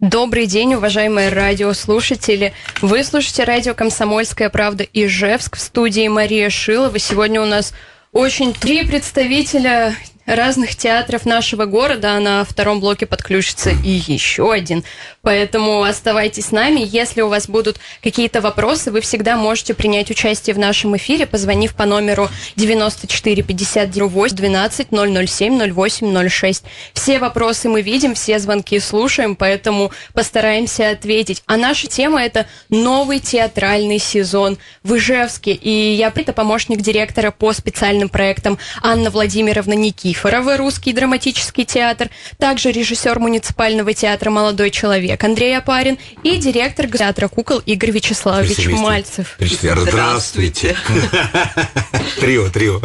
Добрый день, уважаемые радиослушатели. Вы слушаете радио «Комсомольская правда» Ижевск в студии Мария Шилова. Сегодня у нас очень три представителя разных театров нашего города, а на втором блоке подключится и еще один. Поэтому оставайтесь с нами. Если у вас будут какие-то вопросы, вы всегда можете принять участие в нашем эфире, позвонив по номеру 94 50 08 12 007 08 06. Все вопросы мы видим, все звонки слушаем, поэтому постараемся ответить. А наша тема – это новый театральный сезон в Ижевске. И я Прита, помощник директора по специальным проектам Анна Владимировна Никиф Никифорова, русский драматический театр, также режиссер муниципального театра «Молодой человек» Андрей Апарин и директор театра кукол Игорь Вячеславович Мальцев. Здравствуйте. Трио, трио.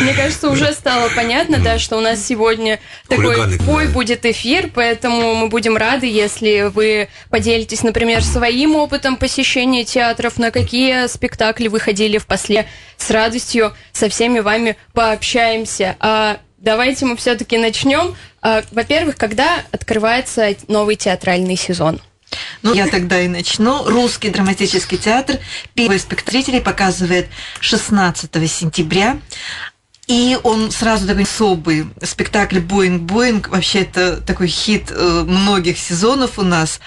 Мне кажется, уже стало понятно, да, что у нас сегодня такой бой будет эфир, поэтому мы будем рады, если вы поделитесь, например, своим опытом посещения театров, на какие спектакли вы ходили в после. С радостью со всеми вами пообщаемся. А давайте мы все-таки начнем. А, во-первых, когда открывается новый театральный сезон? Ну, я тогда и начну. Русский драматический театр первый спектакль показывает 16 сентября. И он сразу такой особый спектакль «Боинг-Боинг». Вообще, это такой хит э, многих сезонов у нас.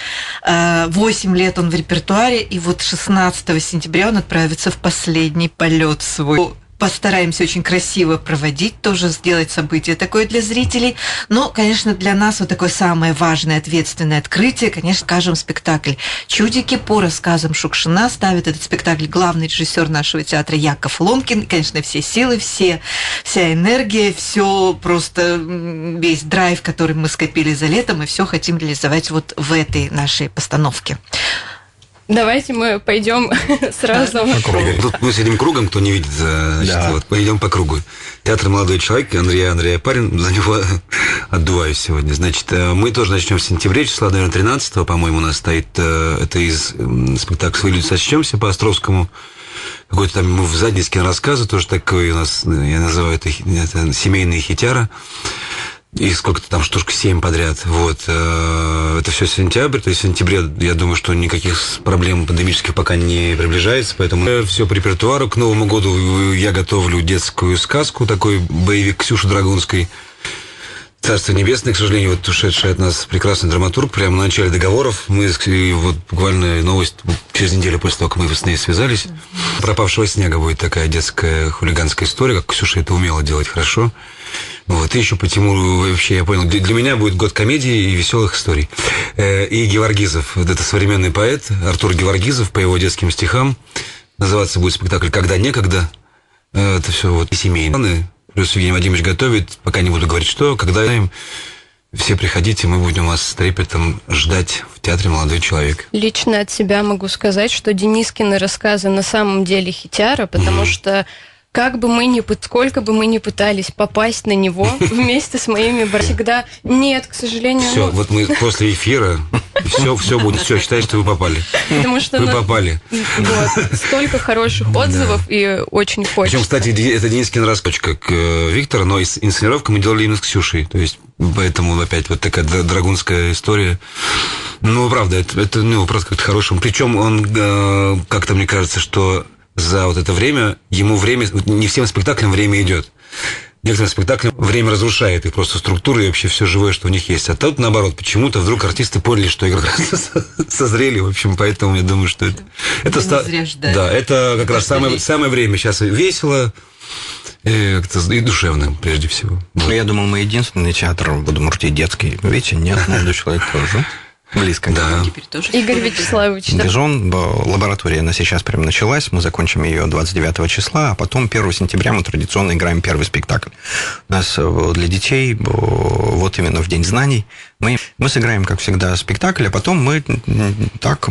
Э, восемь лет он в репертуаре, и вот 16 сентября он отправится в последний полет свой постараемся очень красиво проводить, тоже сделать событие такое для зрителей. Но, конечно, для нас вот такое самое важное, ответственное открытие, конечно, скажем, спектакль «Чудики» по рассказам Шукшина. Ставит этот спектакль главный режиссер нашего театра Яков Ломкин. Конечно, все силы, все, вся энергия, все просто весь драйв, который мы скопили за лето, мы все хотим реализовать вот в этой нашей постановке. Давайте мы пойдем сразу. Тут мы сидим кругом, кто не видит, значит, да. вот, пойдем по кругу. Театр «Молодой человек», Андрей Андрей Парень, за него отдуваюсь сегодня. Значит, э, мы тоже начнем в сентябре, числа, наверное, 13 по-моему, у нас стоит, э, это из спектакля «Свои люди сочтемся» по Островскому. Какой-то там мы в Задницкин рассказы, тоже такой у нас, я называю это, это семейные хитяра и сколько-то там штук 7 подряд. Вот. Э, это все сентябрь, то есть в сентябре, я думаю, что никаких проблем пандемических пока не приближается, поэтому все по репертуару. К Новому году я готовлю детскую сказку, такой боевик Ксюши Драгунской. Царство Небесное, к сожалению, вот ушедший от нас прекрасный драматург, прямо на начале договоров. Мы вот буквально новость через неделю после того, как мы с ней связались. Пропавшего снега будет такая детская хулиганская история, как Ксюша это умела делать хорошо. Вот, и еще по Тимуру вообще, я понял, для меня будет год комедии и веселых историй. Э, и Геворгизов, вот это современный поэт, Артур Геворгизов, по его детским стихам. Называться будет спектакль «Когда некогда». Э, это все вот семейные. Плюс Евгений Вадимович готовит, пока не буду говорить, что, когда им все приходите, мы будем вас с трепетом ждать в театре «Молодой человек». Лично от себя могу сказать, что Денискины рассказы на самом деле хитяра, потому mm-hmm. что как бы мы ни, сколько бы мы ни пытались попасть на него вместе с моими братьями, всегда нет, к сожалению. Все, ну... вот мы после эфира, все, все будет, все, считай, что вы попали. Потому что вы попали. Вот, столько хороших отзывов да. и очень хочется. Причем, кстати, это Денискин раскочка к э, Виктору, но инсценировку мы делали именно с Ксюшей, то есть поэтому опять вот такая драгунская история. Ну, правда, это, это ну, просто как-то хорошим. Причем он, э, как-то мне кажется, что за вот это время, ему время, не всем спектаклям время идет. Некоторым спектаклям время разрушает их просто структуры и вообще все живое, что у них есть. А тут, наоборот, почему-то вдруг артисты поняли, что игры созрели, в общем, поэтому я думаю, что это... это ста... Да, это как раз самое, самое время. Сейчас весело, и, и душевным, прежде всего. Вот. Я думал, мы единственный театр будем рутить детский. Видите, нет, молодой человек тоже. Близко. Да. тоже Игорь Вячеславович. Да. Дижон, лаборатория, она сейчас прям началась. Мы закончим ее 29 числа, а потом 1 сентября мы традиционно играем первый спектакль. У нас э, для детей вот именно в День знаний мы, мы сыграем, как всегда, спектакль, а потом мы так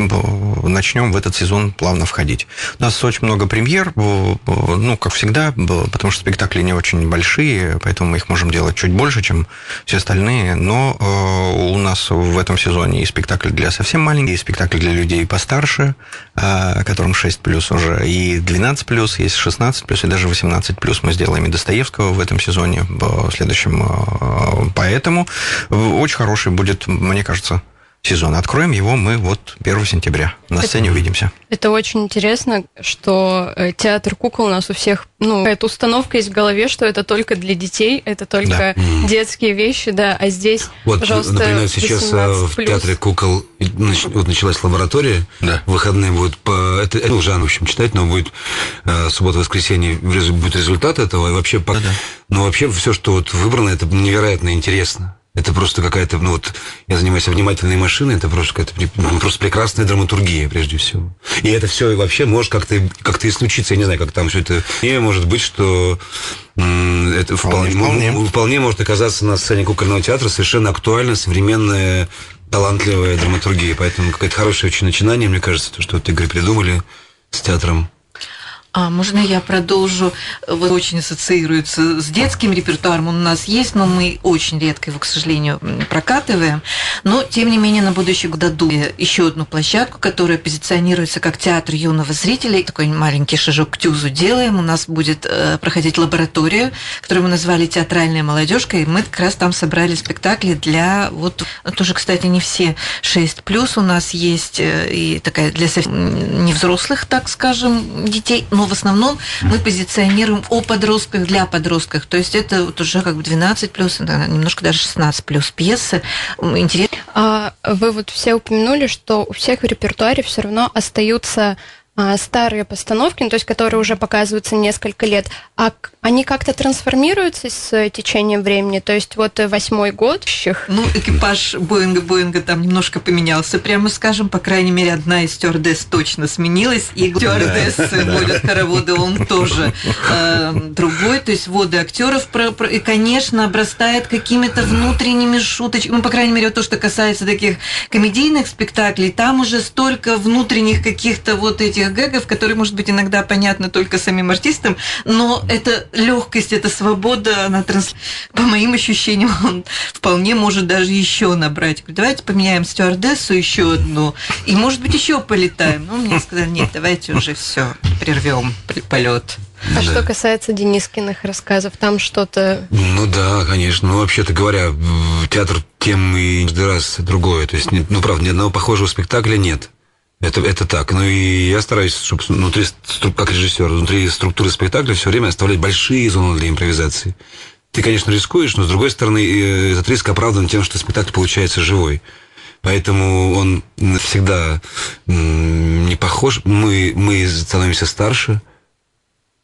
начнем в этот сезон плавно входить. У нас очень много премьер, ну, как всегда, потому что спектакли не очень большие, поэтому мы их можем делать чуть больше, чем все остальные. Но э, у нас в этом сезоне и спектакль для совсем маленьких, и спектакль для людей постарше, э, которым 6 плюс уже, и 12 плюс, есть 16 плюс, и даже 18 плюс мы сделаем и Достоевского в этом сезоне, в следующем. Э, поэтому очень хороший хороший будет, мне кажется, сезон. Откроем его мы вот 1 сентября. На сцене это, увидимся. Это очень интересно, что э, театр кукол у нас у всех, ну, эта установка есть в голове, что это только для детей, это только да. детские вещи, да, а здесь, вот, пожалуйста, например, сейчас э, в театре кукол вот началась лаборатория, да. выходные будут по... Это, это уже, в общем, читать, но будет э, суббота-воскресенье, будет результат этого, и вообще, да -да. ну, вообще все, что вот выбрано, это невероятно интересно. Это просто какая-то, ну вот, я занимаюсь внимательной машиной, это просто какая-то ну, просто прекрасная драматургия, прежде всего. И это все вообще может как-то как и случиться, я не знаю, как там все это. Не может быть, что это вполне, вполне. вполне может оказаться на сцене кукольного театра совершенно актуальная, современная, талантливая драматургия. Поэтому какое-то хорошее очень начинание, мне кажется, то, что вот Игорь придумали с театром. А можно я продолжу? Вот очень ассоциируется с детским репертуаром. Он у нас есть, но мы очень редко его, к сожалению, прокатываем. Но, тем не менее, на будущий год дадут еще одну площадку, которая позиционируется как театр юного зрителя. Такой маленький шажок к тюзу делаем. У нас будет э, проходить лаборатория, которую мы назвали «Театральная молодежка», и мы как раз там собрали спектакли для вот тоже, кстати, не все 6 плюс у нас есть э, и такая для совсем не взрослых, так скажем, детей, но в основном мы позиционируем о подростках для подростков. То есть это вот уже как бы 12 плюс, немножко даже 16 плюс пьесы. Интересно. А вы вот все упомянули, что у всех в репертуаре все равно остаются а, старые постановки, ну, то есть которые уже показываются несколько лет, а они как-то трансформируются с течением времени? То есть вот восьмой год. Ну, экипаж Боинга Боинга там немножко поменялся, прямо скажем, по крайней мере, одна из стюардесс точно сменилась, и стюардессы водят хороводы, он тоже э, другой, то есть воды актеров, и, конечно, обрастает какими-то внутренними шуточками, ну, по крайней мере, вот то, что касается таких комедийных спектаклей, там уже столько внутренних каких-то вот этих тех гэгов, которые, может быть, иногда понятны только самим артистам, но эта легкость, эта свобода, она транс... по моим ощущениям, он вполне может даже еще набрать. Давайте поменяем стюардессу еще одну, и, может быть, еще полетаем. Ну, мне сказали, нет, давайте уже все, прервем полет. А да. что касается Денискиных рассказов, там что-то... Ну да, конечно. Ну, вообще-то говоря, театр тем и каждый раз другое. То есть, ну, правда, ни одного похожего спектакля нет. Это, это так. Ну и я стараюсь, чтобы внутри, как режиссер, внутри структуры спектакля все время оставлять большие зоны для импровизации. Ты, конечно, рискуешь, но с другой стороны, э, этот риск оправдан тем, что спектакль получается живой. Поэтому он всегда не похож. Мы, мы становимся старше,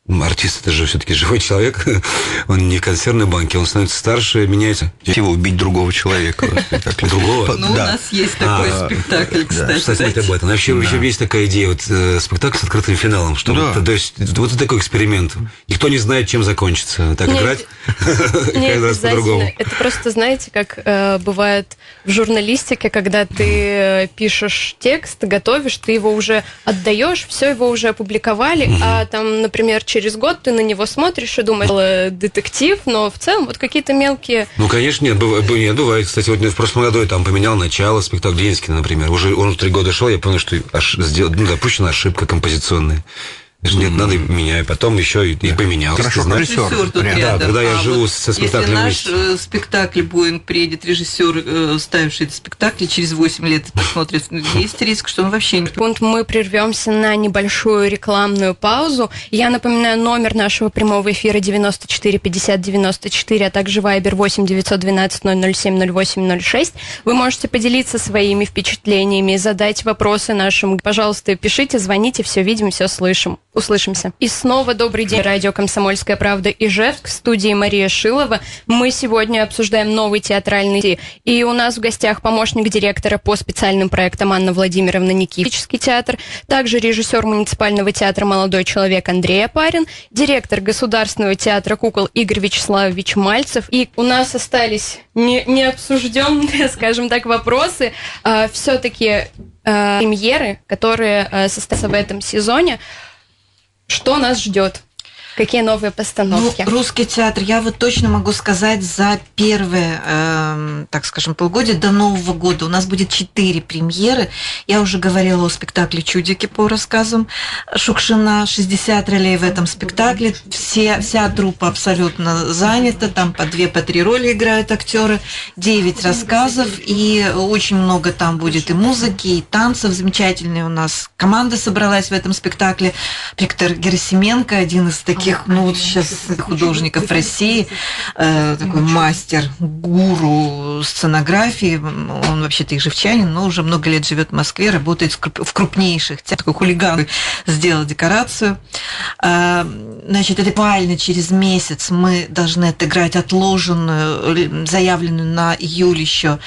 Артист это же все-таки живой человек, он не в консервной банке, он становится старше, меняется. Его убить другого человека. Другого? Ну, у нас есть такой а, спектакль, кстати. Кстати, об этом. Вообще, вообще есть такая идея, вот э, спектакль с открытым финалом, что то есть вот такой эксперимент. Никто не знает, чем закончится. Так играть каждый раз по-другому. Это просто, знаете, как э, бывает в журналистике, когда ты э, пишешь текст, готовишь, ты его уже отдаешь, все его уже опубликовали, а там, например, через год ты на него смотришь и думаешь, «Э, детектив, но в целом вот какие-то мелкие... Ну, конечно, нет, бывает, нет, бывает. Кстати, вот в прошлом году я там поменял начало спектакля Ленинский, например. Уже он три года шел, я понял, что аж сделал, ну, допущена ошибка композиционная. Нет, надо менять, потом еще и, и поменял. Хорошо, режиссер. режиссер тут да, рядом. когда я а живу вот со спектаклем Если наш вместе. Э, спектакль Боинг приедет, режиссер, э, ставивший этот спектакль, через 8 лет посмотрит, есть риск, что он вообще не... Секунд мы прервемся на небольшую рекламную паузу. Я напоминаю номер нашего прямого эфира 94 50 94, а также Viber 8 912 007 08 06. Вы можете поделиться своими впечатлениями, задать вопросы нашим. Пожалуйста, пишите, звоните, все видим, все слышим. Услышимся. И снова добрый день. Радио «Комсомольская правда» Ижевск. В студии Мария Шилова. Мы сегодня обсуждаем новый театральный И у нас в гостях помощник директора по специальным проектам Анна Владимировна Никитический театр, также режиссер муниципального театра «Молодой человек» Андрей Апарин, директор Государственного театра кукол Игорь Вячеславович Мальцев. И у нас остались не, необсужденные, скажем так, вопросы. А, Все-таки э, премьеры, которые э, состоятся в этом сезоне. Что нас ждет? Какие новые постановки? Ну, русский театр, я вот точно могу сказать, за первое, э, так скажем, полгодия до Нового года у нас будет четыре премьеры. Я уже говорила о спектакле «Чудики» по рассказам Шукшина, 60 ролей в этом спектакле. Все, вся труппа абсолютно занята, там по две, по три роли играют актеры, 9 рассказов, и очень много там будет и музыки, и танцев. Замечательная у нас команда собралась в этом спектакле. Виктор Герасименко, один из таких таких, ну вот сейчас художников России, э, такой мастер, гуру сценографии. Он вообще-то ижевчанин, но уже много лет живет в Москве, работает в крупнейших такой хулиган сделал декорацию. Э, значит, это буквально через месяц мы должны отыграть отложенную, заявленную на июль еще,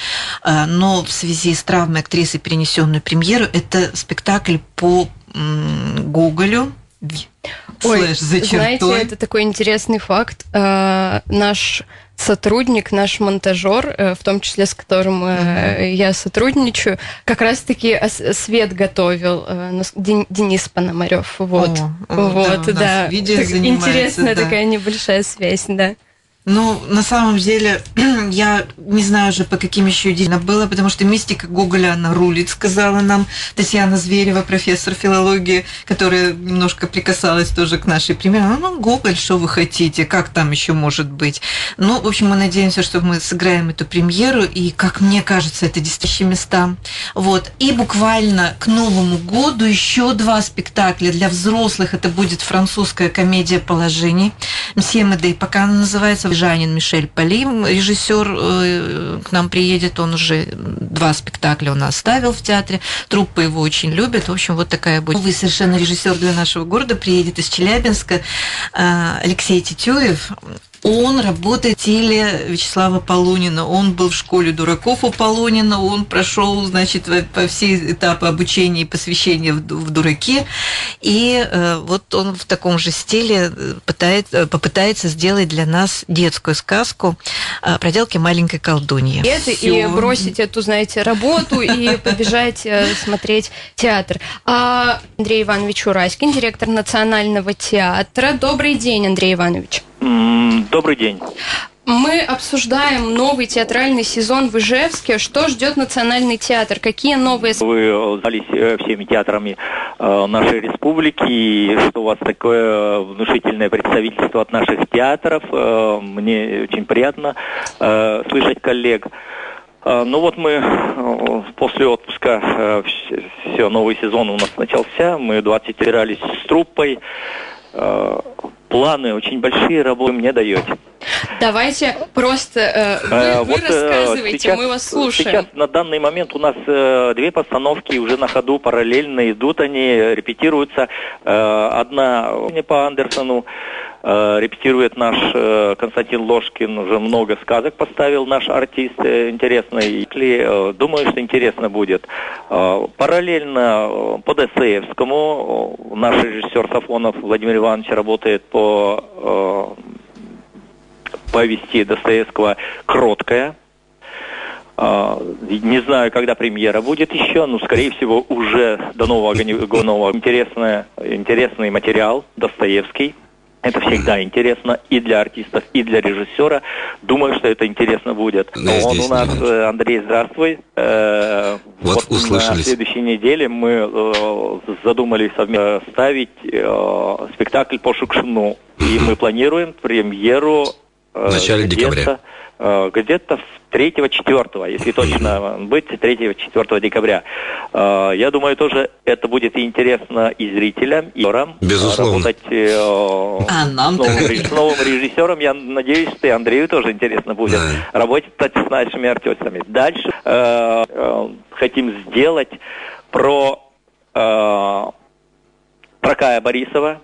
э, но в связи с травмой актрисы перенесенную премьеру. Это спектакль по Гоголю, Ой, за знаете, это такой интересный факт. Э, наш сотрудник, наш монтажер, э, в том числе с которым mm-hmm. я сотрудничаю, как раз-таки свет готовил Денис Пономарев. Вот, О, вот, да. да. Интересная да. такая небольшая связь, да. Ну, на самом деле, я не знаю уже, по каким еще идеям было, потому что мистика Гоголя, она рулит, сказала нам Татьяна Зверева, профессор филологии, которая немножко прикасалась тоже к нашей примеру. Ну, Гоголь, что вы хотите, как там еще может быть? Ну, в общем, мы надеемся, что мы сыграем эту премьеру, и, как мне кажется, это действительно места. Вот. И буквально к Новому году еще два спектакля для взрослых. Это будет французская комедия положений. «Мсье Медей», пока она называется, Жанин Мишель Полим, режиссер э, к нам приедет, он уже два спектакля у нас ставил в театре, труппа его очень любят, в общем, вот такая будет. Новый совершенно режиссер для нашего города. Приедет из Челябинска, э, Алексей Тетюев, он работает в теле Вячеслава Полунина. Он был в школе дураков у Полунина, он прошел, значит, по все этапы обучения и посвящения в, дураке. И э, вот он в таком же стиле э, пытает, э, попытается сделать для нас детскую сказку о проделке маленькой колдуньи. Это и бросить эту, знаете, работу и побежать смотреть театр. А Андрей Иванович Ураськин, директор Национального театра. Добрый день, Андрей Иванович. Добрый день. Мы обсуждаем новый театральный сезон в Ижевске. Что ждет Национальный театр? Какие новые... Вы знались э, всеми театрами э, нашей республики, и что у вас такое внушительное представительство от наших театров. Э, мне очень приятно слышать коллег. Ну вот мы после отпуска, все, новый сезон у нас начался, мы 20 игрались с труппой, планы очень большие работы мне даете. Давайте просто э, вы, э, вы вот, э, рассказывайте, сейчас, мы вас слушаем. Сейчас на данный момент у нас э, две постановки уже на ходу параллельно идут, они репетируются. Э, одна не по Андерсону э, репетирует наш э, Константин Ложкин, уже много сказок поставил наш артист э, интересный. Э, думаю, что интересно будет. Э, параллельно э, по Достоевскому э, наш режиссер Сафонов Владимир Иванович работает по э, повести Достоевского «Кроткая». Не знаю, когда премьера будет еще, но, скорее всего, уже до Нового года интересный, интересный материал Достоевский. Это всегда интересно и для артистов, и для режиссера. Думаю, что это интересно будет. Да, Он у нас, э, Андрей, здравствуй. Э, вот, вот услышались. На следующей неделе мы э, задумали совместно ставить спектакль по Шукшину. И мы планируем премьеру в начале декабря. Э, где-то 3-4, если точно быть, 3-4 декабря. Э, я думаю, тоже это будет интересно и зрителям, и актерам. Безусловно. Работать э, а, нам с, новым, с новым режиссером. Я надеюсь, что и Андрею тоже интересно будет да. работать с нашими артистами. Дальше хотим сделать про про Кая Борисова,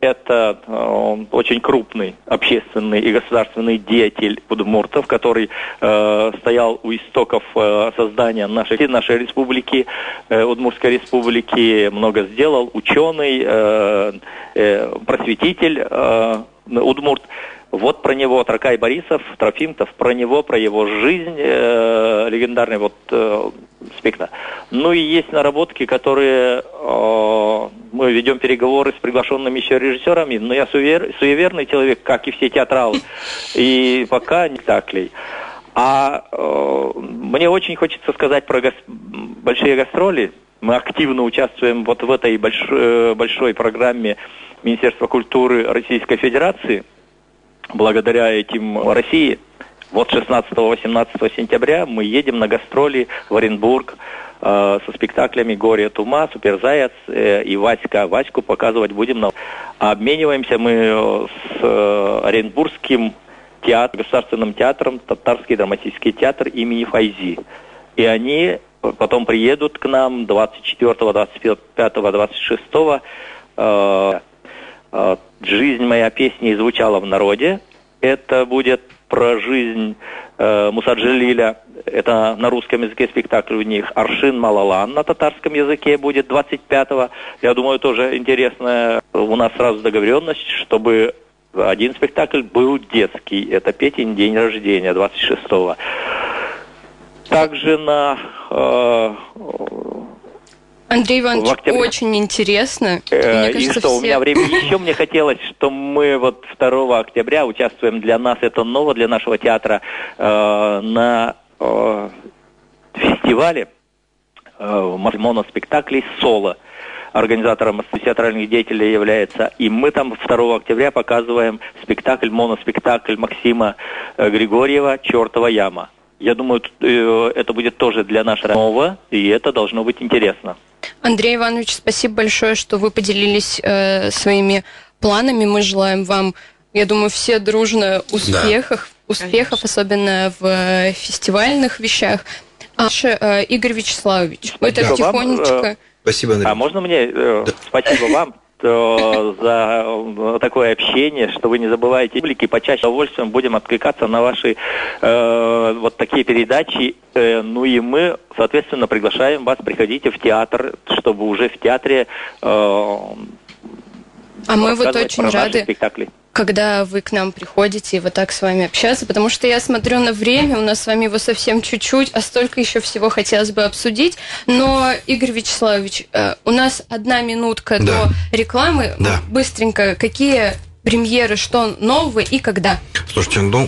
это э, очень крупный общественный и государственный деятель удмуртов, который э, стоял у истоков э, создания нашей, нашей республики, э, Удмуртской республики, много сделал, ученый, просветитель Удмурт. Вот про него Тракай Борисов, Трофимтов, про него, про его жизнь, э, легендарный вот спектакль. Ну и есть наработки, которые э, мы ведем переговоры с приглашенными еще режиссерами, но я суевер, суеверный человек, как и все театралы, и пока не спектаклей. А э, мне очень хочется сказать про гас... большие гастроли. Мы активно участвуем вот в этой больш... Э, большой программе Министерства культуры Российской Федерации. Благодаря этим России вот 16-18 сентября мы едем на гастроли в Оренбург э, со спектаклями «Горе от ума», «Суперзаяц» э, и «Васька». «Ваську» показывать будем. На... Обмениваемся мы э, с э, Оренбургским театром, государственным театром, Татарский драматический театр имени Файзи. И они потом приедут к нам 24, 25, 26 э, э, «Жизнь моя песня» звучала в народе. Это будет про жизнь э, Мусаджелиля. Это на русском языке спектакль у них. Аршин Малалан на татарском языке будет 25-го. Я думаю, тоже интересная у нас сразу договоренность, чтобы один спектакль был детский. Это Петин день рождения 26-го. Также на э, Андрей Иванович, очень интересно. Э, мне кажется, и что, все... у меня времени еще мне хотелось, что мы вот 2 октября участвуем, для нас это ново, для нашего театра, э, на э, фестивале э, моноспектаклей «Соло». Организатором театральных деятелей является. И мы там 2 октября показываем спектакль, моноспектакль Максима э, Григорьева «Чертова яма». Я думаю, э, это будет тоже для нашего нового, и это должно быть интересно. Андрей Иванович, спасибо большое, что вы поделились э, своими планами. Мы желаем вам, я думаю, все дружно успехов, да. успехов, особенно в э, фестивальных вещах. А, э, Игорь Вячеславович, мы так тихонечко... Спасибо, Андрей. А можно мне? Э, да. Спасибо вам за э, такое общение, что вы не забываете публики, почаще удовольствием будем откликаться на ваши э, вот такие передачи. Э, ну и мы, соответственно, приглашаем вас, приходите в театр, чтобы уже в театре э, а мы вот очень рады, спектакли когда вы к нам приходите и вот так с вами общаться, потому что я смотрю на время, у нас с вами его совсем чуть-чуть, а столько еще всего хотелось бы обсудить. Но, Игорь Вячеславович, э, у нас одна минутка да. до рекламы. Да. Быстренько, какие премьеры, что нового и когда? Слушайте, ну,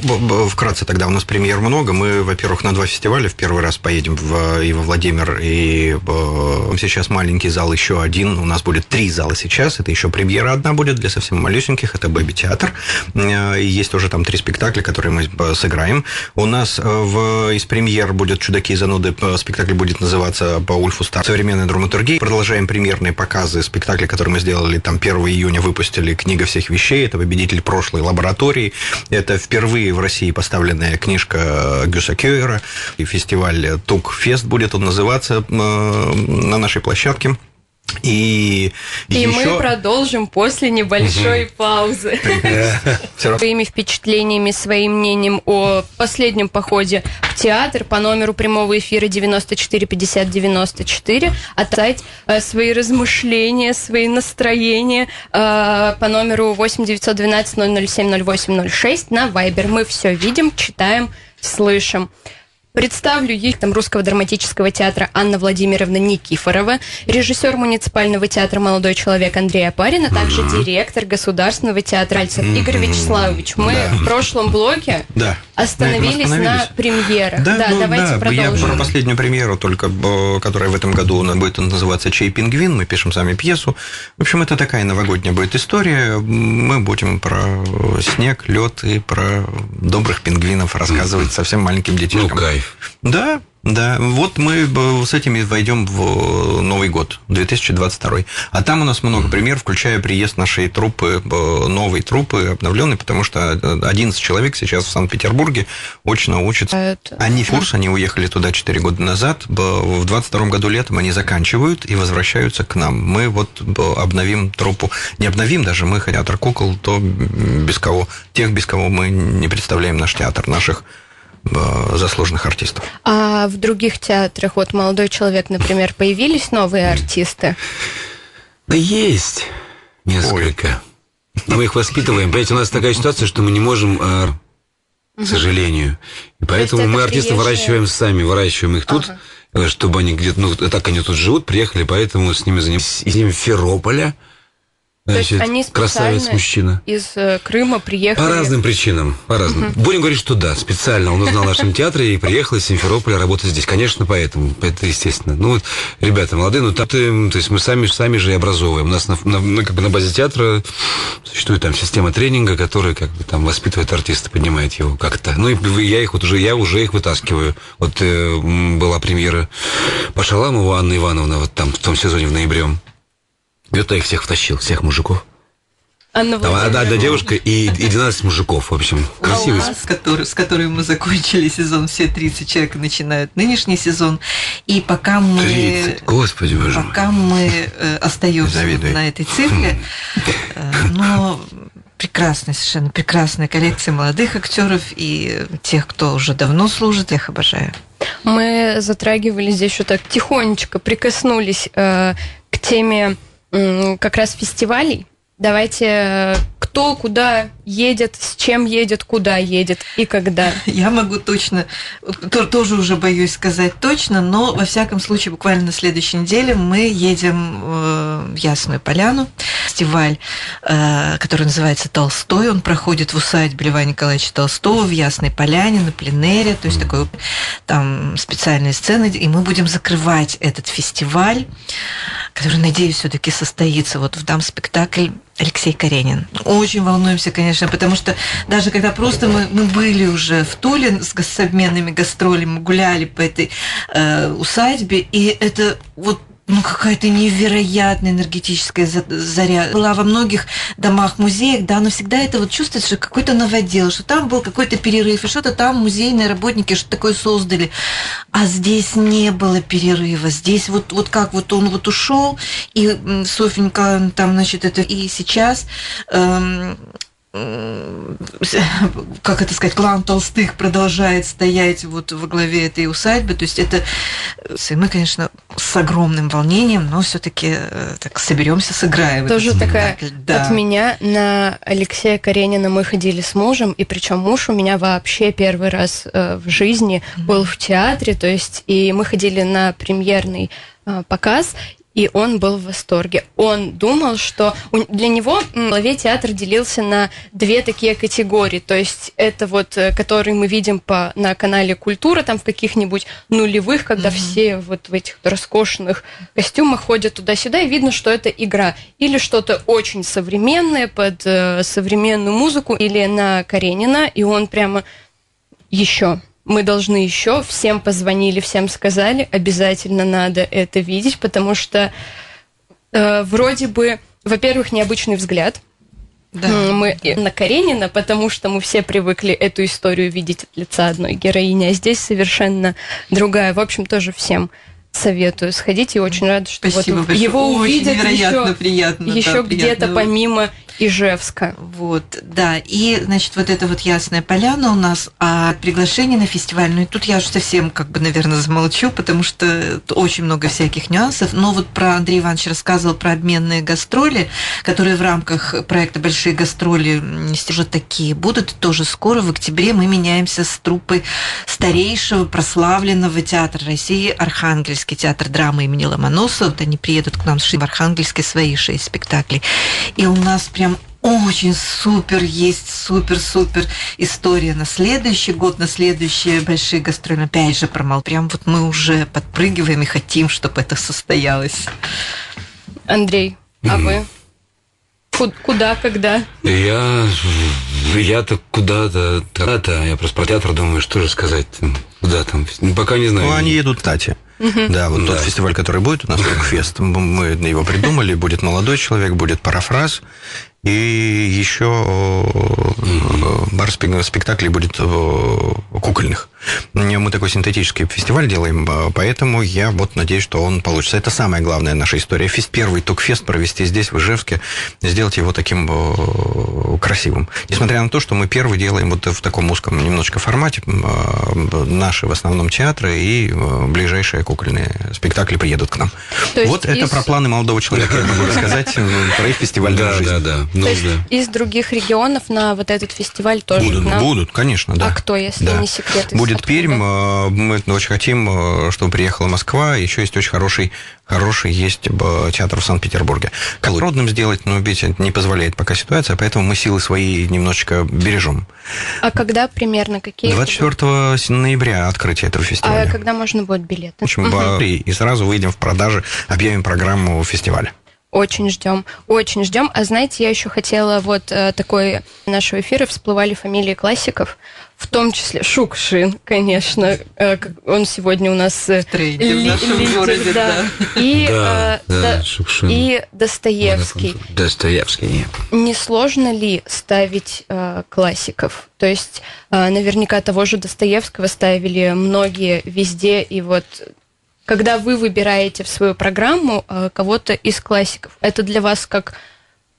вкратце тогда у нас премьер много. Мы, во-первых, на два фестиваля в первый раз поедем в, и во Владимир, и в, сейчас маленький зал еще один. У нас будет три зала сейчас. Это еще премьера одна будет для совсем малюсеньких. Это Бэби-театр. И есть уже там три спектакля, которые мы сыграем. У нас э, в, из премьер будет «Чудаки и зануды». Спектакль будет называться по Ульфу Стар «Современная драматургия». Продолжаем премьерные показы спектакля, который мы сделали там 1 июня, выпустили «Книга всех вещей» это победитель прошлой лаборатории. Это впервые в России поставленная книжка Гюса Кёера. И фестиваль Тук Фест будет он называться э, на нашей площадке. И, и еще... мы продолжим после небольшой угу. паузы. Своими впечатлениями, своим мнением о последнем походе в театр по номеру прямого эфира 94 50 94, оставить э, свои размышления, свои настроения э, по номеру 8 912 007 08 06 на Viber. Мы все видим, читаем, слышим. Представлю ей там Русского драматического театра Анна Владимировна Никифорова, режиссер муниципального театра «Молодой человек» Андрей Апарин, а также mm-hmm. директор Государственного театра Альцев mm-hmm. Игорь Вячеславович. Мы да. в прошлом блоке да. Остановились, остановились на премьерах. Да, да ну, давайте да. продолжим. Я про последнюю премьеру только, которая в этом году у нас будет называться «Чей пингвин», мы пишем сами пьесу. В общем, это такая новогодняя будет история. Мы будем про снег, лед и про добрых пингвинов рассказывать совсем маленьким детям. Ну, кайф. Да, да, вот мы с этими войдем в Новый год, 2022. А там у нас много примеров, включая приезд нашей труппы, новой труппы, обновленной, потому что 11 человек сейчас в Санкт-Петербурге очно учатся. Это... Они в курс, они уехали туда 4 года назад. В 22 году летом они заканчивают и возвращаются к нам. Мы вот обновим труппу. Не обновим даже, мы театр кукол, то без кого. Тех, без кого мы не представляем наш театр, наших Э, заслуженных артистов. А в других театрах, вот «Молодой человек», например, появились новые артисты? Да есть несколько. Но мы их воспитываем. Понимаете, у нас такая ситуация, что мы не можем э, к сожалению. И поэтому мы артистов приезжие... выращиваем сами, выращиваем их тут. Ага. чтобы они где-то, ну, так они тут живут, приехали, поэтому с ними занимались из Симферополя. Значит, они красавец мужчина. Из э, Крыма приехали. По разным причинам. По разным. Угу. Будем говорить, что да, специально. Он узнал о нашем театре и приехал из Симферополя работать здесь. Конечно, поэтому. Это естественно. Ну вот, ребята молодые, ну там, то есть мы сами, сами же и образовываем. У нас на, на, ну, как бы на базе театра существует там система тренинга, которая как бы там воспитывает артиста, поднимает его как-то. Ну и я их вот уже, я уже их вытаскиваю. Вот э, была премьера по Шаламову Анна Ивановна вот там в том сезоне в ноябре. Где-то их всех втащил, всех мужиков. Анна Там одна, одна девушка и, и 12 мужиков, в общем. Красивый. А с, который, с которой мы закончили сезон, все 30 человек начинают нынешний сезон. И пока мы... 30, господи боже Пока мы э, остаемся на этой цифре, э, но прекрасная, совершенно прекрасная коллекция молодых актеров и тех, кто уже давно служит, я их обожаю. Мы затрагивали здесь еще так тихонечко, прикоснулись э, к теме как раз фестивалей. Давайте э, кто куда едет, с чем едет, куда едет и когда. Я могу точно, тоже уже боюсь сказать точно, но во всяком случае буквально на следующей неделе мы едем э, в Ясную Поляну, фестиваль, э, который называется «Толстой», он проходит в усадьбе Льва Николаевича Толстого в Ясной Поляне на пленере, то есть такой там специальные сцены, и мы будем закрывать этот фестиваль, который, надеюсь, все-таки состоится. Вот в дам спектакль Алексей Каренин. Очень волнуемся, конечно, потому что даже когда просто мы, мы были уже в Туле с, с обменными гастролями, гуляли по этой э, усадьбе, и это вот ну, какая-то невероятная энергетическая заря. Была во многих домах, музеях, да, но всегда это вот чувствуется, что какой-то новодел, что там был какой-то перерыв, и что-то там музейные работники что-то такое создали. А здесь не было перерыва. Здесь вот, вот как вот он вот ушел, и Николаевна там, значит, это и сейчас эм, как это сказать, клан Толстых продолжает стоять вот во главе этой усадьбы. То есть это мы, конечно, с огромным волнением, но все-таки э, так соберемся, сыграем. Тоже такая да. от меня на Алексея Каренина мы ходили с мужем, и причем муж у меня вообще первый раз э, в жизни был в театре, то есть и мы ходили на премьерный э, показ, и он был в восторге. Он думал, что для него в голове театр делился на две такие категории. То есть это вот, э, который мы видим по, на канале «Культура», там в каких-нибудь нулевых, когда mm-hmm. все вот в этих роскошных костюмах ходят туда-сюда, и видно, что это игра. Или что-то очень современное под э, современную музыку, или на Каренина, и он прямо еще мы должны еще, всем позвонили, всем сказали, обязательно надо это видеть, потому что э, вроде бы, во-первых, необычный взгляд. Да. Мы на Каренина, потому что мы все привыкли эту историю видеть от лица одной героини, а здесь совершенно другая. В общем, тоже всем советую сходить и очень рада, что Спасибо вот большое. его увидят еще, приятно, еще да, где-то помимо Ижевска. Вот, да. И, значит, вот это вот Ясная Поляна у нас, а приглашение на фестиваль, ну и тут я уже совсем, как бы, наверное, замолчу, потому что очень много всяких нюансов. Но вот про Андрей Иванович рассказывал про обменные гастроли, которые в рамках проекта «Большие гастроли» уже такие будут. И тоже скоро, в октябре, мы меняемся с труппой старейшего прославленного театра России Архангельский театр драмы имени Ломоносова. Вот они приедут к нам в Архангельске свои шесть спектаклей. И у нас прям очень супер, есть супер-супер история на следующий год, на следующие большие гастроли. Опять же, промол. Прям вот мы уже подпрыгиваем и хотим, чтобы это состоялось. Андрей, а вы? Куда, когда? Я... Я-то куда-то... Куда-то... Я просто про театр думаю, что же сказать. Куда там? Пока не знаю. Ну, они едут, кстати. Угу. Да, вот да. тот фестиваль, который будет у нас, фест, мы его придумали, будет молодой человек, будет парафраз, и еще бар спектаклей будет кукольных. Мы такой синтетический фестиваль делаем, поэтому я вот надеюсь, что он получится. Это самая главная наша история. Фест, первый ток-фест провести здесь, в Ижевске, сделать его таким красивым. Несмотря на то, что мы первый делаем вот в таком узком немножечко формате, наши в основном театры и ближайшие кукольные спектакли приедут к нам. То вот это про планы молодого человека, я могу рассказать про их фестивальную жизнь. Да, да, да. ну, да. из других регионов на вот этот фестиваль тоже Будут, будут, конечно, да. А кто, если Да. не секрет? из Будет откуда? Пермь, э, мы очень хотим, э, чтобы приехала Москва, еще есть очень хороший, хороший есть э, театр в Санкт-Петербурге. Как родным сделать, но ведь не позволяет пока ситуация, поэтому мы силы свои немножечко бережем. А когда примерно какие? 24 ноября открытие этого А фестиваля. когда можно будет билеты? Очень ба- и и сразу выйдем в продажи, объявим программу фестиваля. Очень ждем, очень ждем. А знаете, я еще хотела вот э, такой нашего эфира всплывали фамилии классиков, в том числе Шукшин, конечно, э, он сегодня у нас э, ли- лидер, городе, да. да. И, Да, э, да, Шукшин. и Достоевский. Достоевский. Не сложно ли ставить э, классиков? То есть, э, наверняка того же Достоевского ставили многие везде, и вот когда вы выбираете в свою программу э, кого-то из классиков, это для вас как,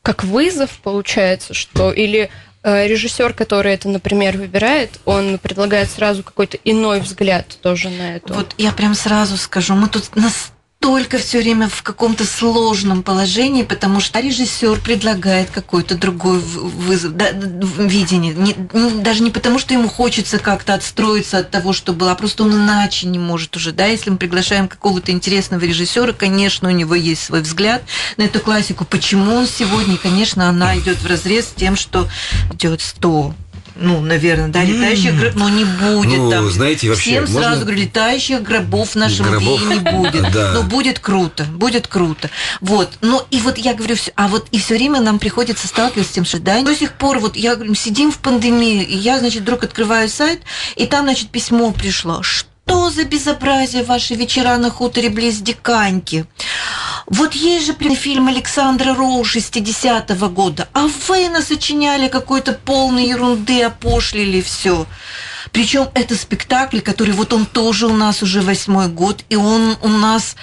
как вызов получается, что или э, режиссер, который это, например, выбирает, он предлагает сразу какой-то иной взгляд тоже на эту. Вот я прям сразу скажу, мы тут настолько все время в каком-то сложном положении, потому что режиссер предлагает какой-то другой вызов, да, видение. Не- не- даже не потому, что ему хочется как-то отстроиться от того, что было, а просто он иначе не может уже. Да? Если мы приглашаем какого-то интересного режиссера, конечно, у него есть свой взгляд на эту классику. Почему он сегодня, И, конечно, она идет в разрез с тем, что идет 100 ну, наверное, да, летающих гроб, но не будет Ну, там. знаете, вообще, Всем можно- сразу говорю, летающих гробов в нашем Гробов, ВИИ не будет. да. Но будет круто, будет круто. Вот. Но и вот я говорю, а вот и все время нам приходится сталкиваться с тем, что да, до сих пор вот я говорю, сидим в пандемии, и я, значит, вдруг открываю сайт, и там, значит, письмо пришло. Что за безобразие ваши вечера на хуторе близ Диканьки? Вот есть же фильм Александра Роу 60-го года, а вы насочиняли какой-то полной ерунды, опошлили все. Причем это спектакль, который вот он тоже у нас уже восьмой год, и он у нас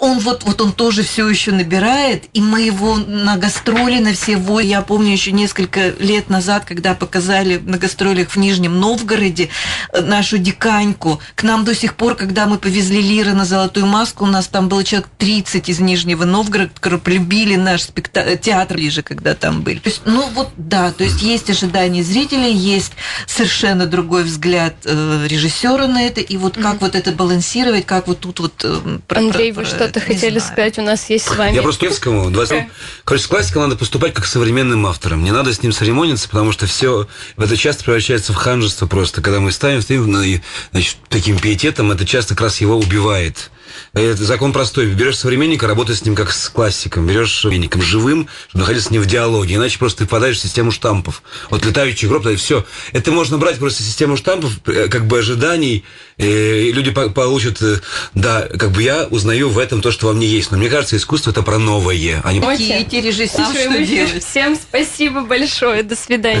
он вот, вот он тоже все еще набирает, и мы его на гастроли, на все вой. Я помню еще несколько лет назад, когда показали на гастролях в Нижнем Новгороде э, нашу диканьку. К нам до сих пор, когда мы повезли Лира на Золотую маску, у нас там было человек 30 из Нижнего Новгорода, которые полюбили наш спекта- театр ближе, когда там были. То есть, ну вот да, то есть есть ожидания зрителей, есть совершенно другой взгляд э, режиссера на это, и вот как вот это балансировать, как вот тут вот... э, про- Андрей, про- вы про- что-то хотели знаю. сказать? У нас есть с вами. Я просто классикому, 20... короче, с классиком надо поступать как современным автором. Не надо с ним церемониться, потому что все это часто превращается в ханжество просто. Когда мы ставим, ставим и, значит, таким пиететом, это часто как раз его убивает. Это закон простой. Берешь современника, работай с ним как с классиком. Берешь современником живым, чтобы находиться с ним в диалоге. Иначе просто ты впадаешь в систему штампов. Вот летающий гроб, это все. Это можно брать просто систему штампов, э, как бы ожиданий. э, И люди по- получат, э, да, как бы я узнаю в этом то, что во мне есть. Но мне кажется, искусство это про новое, а не Ой, Эти, режиссеры, что делать? всем спасибо большое. До свидания.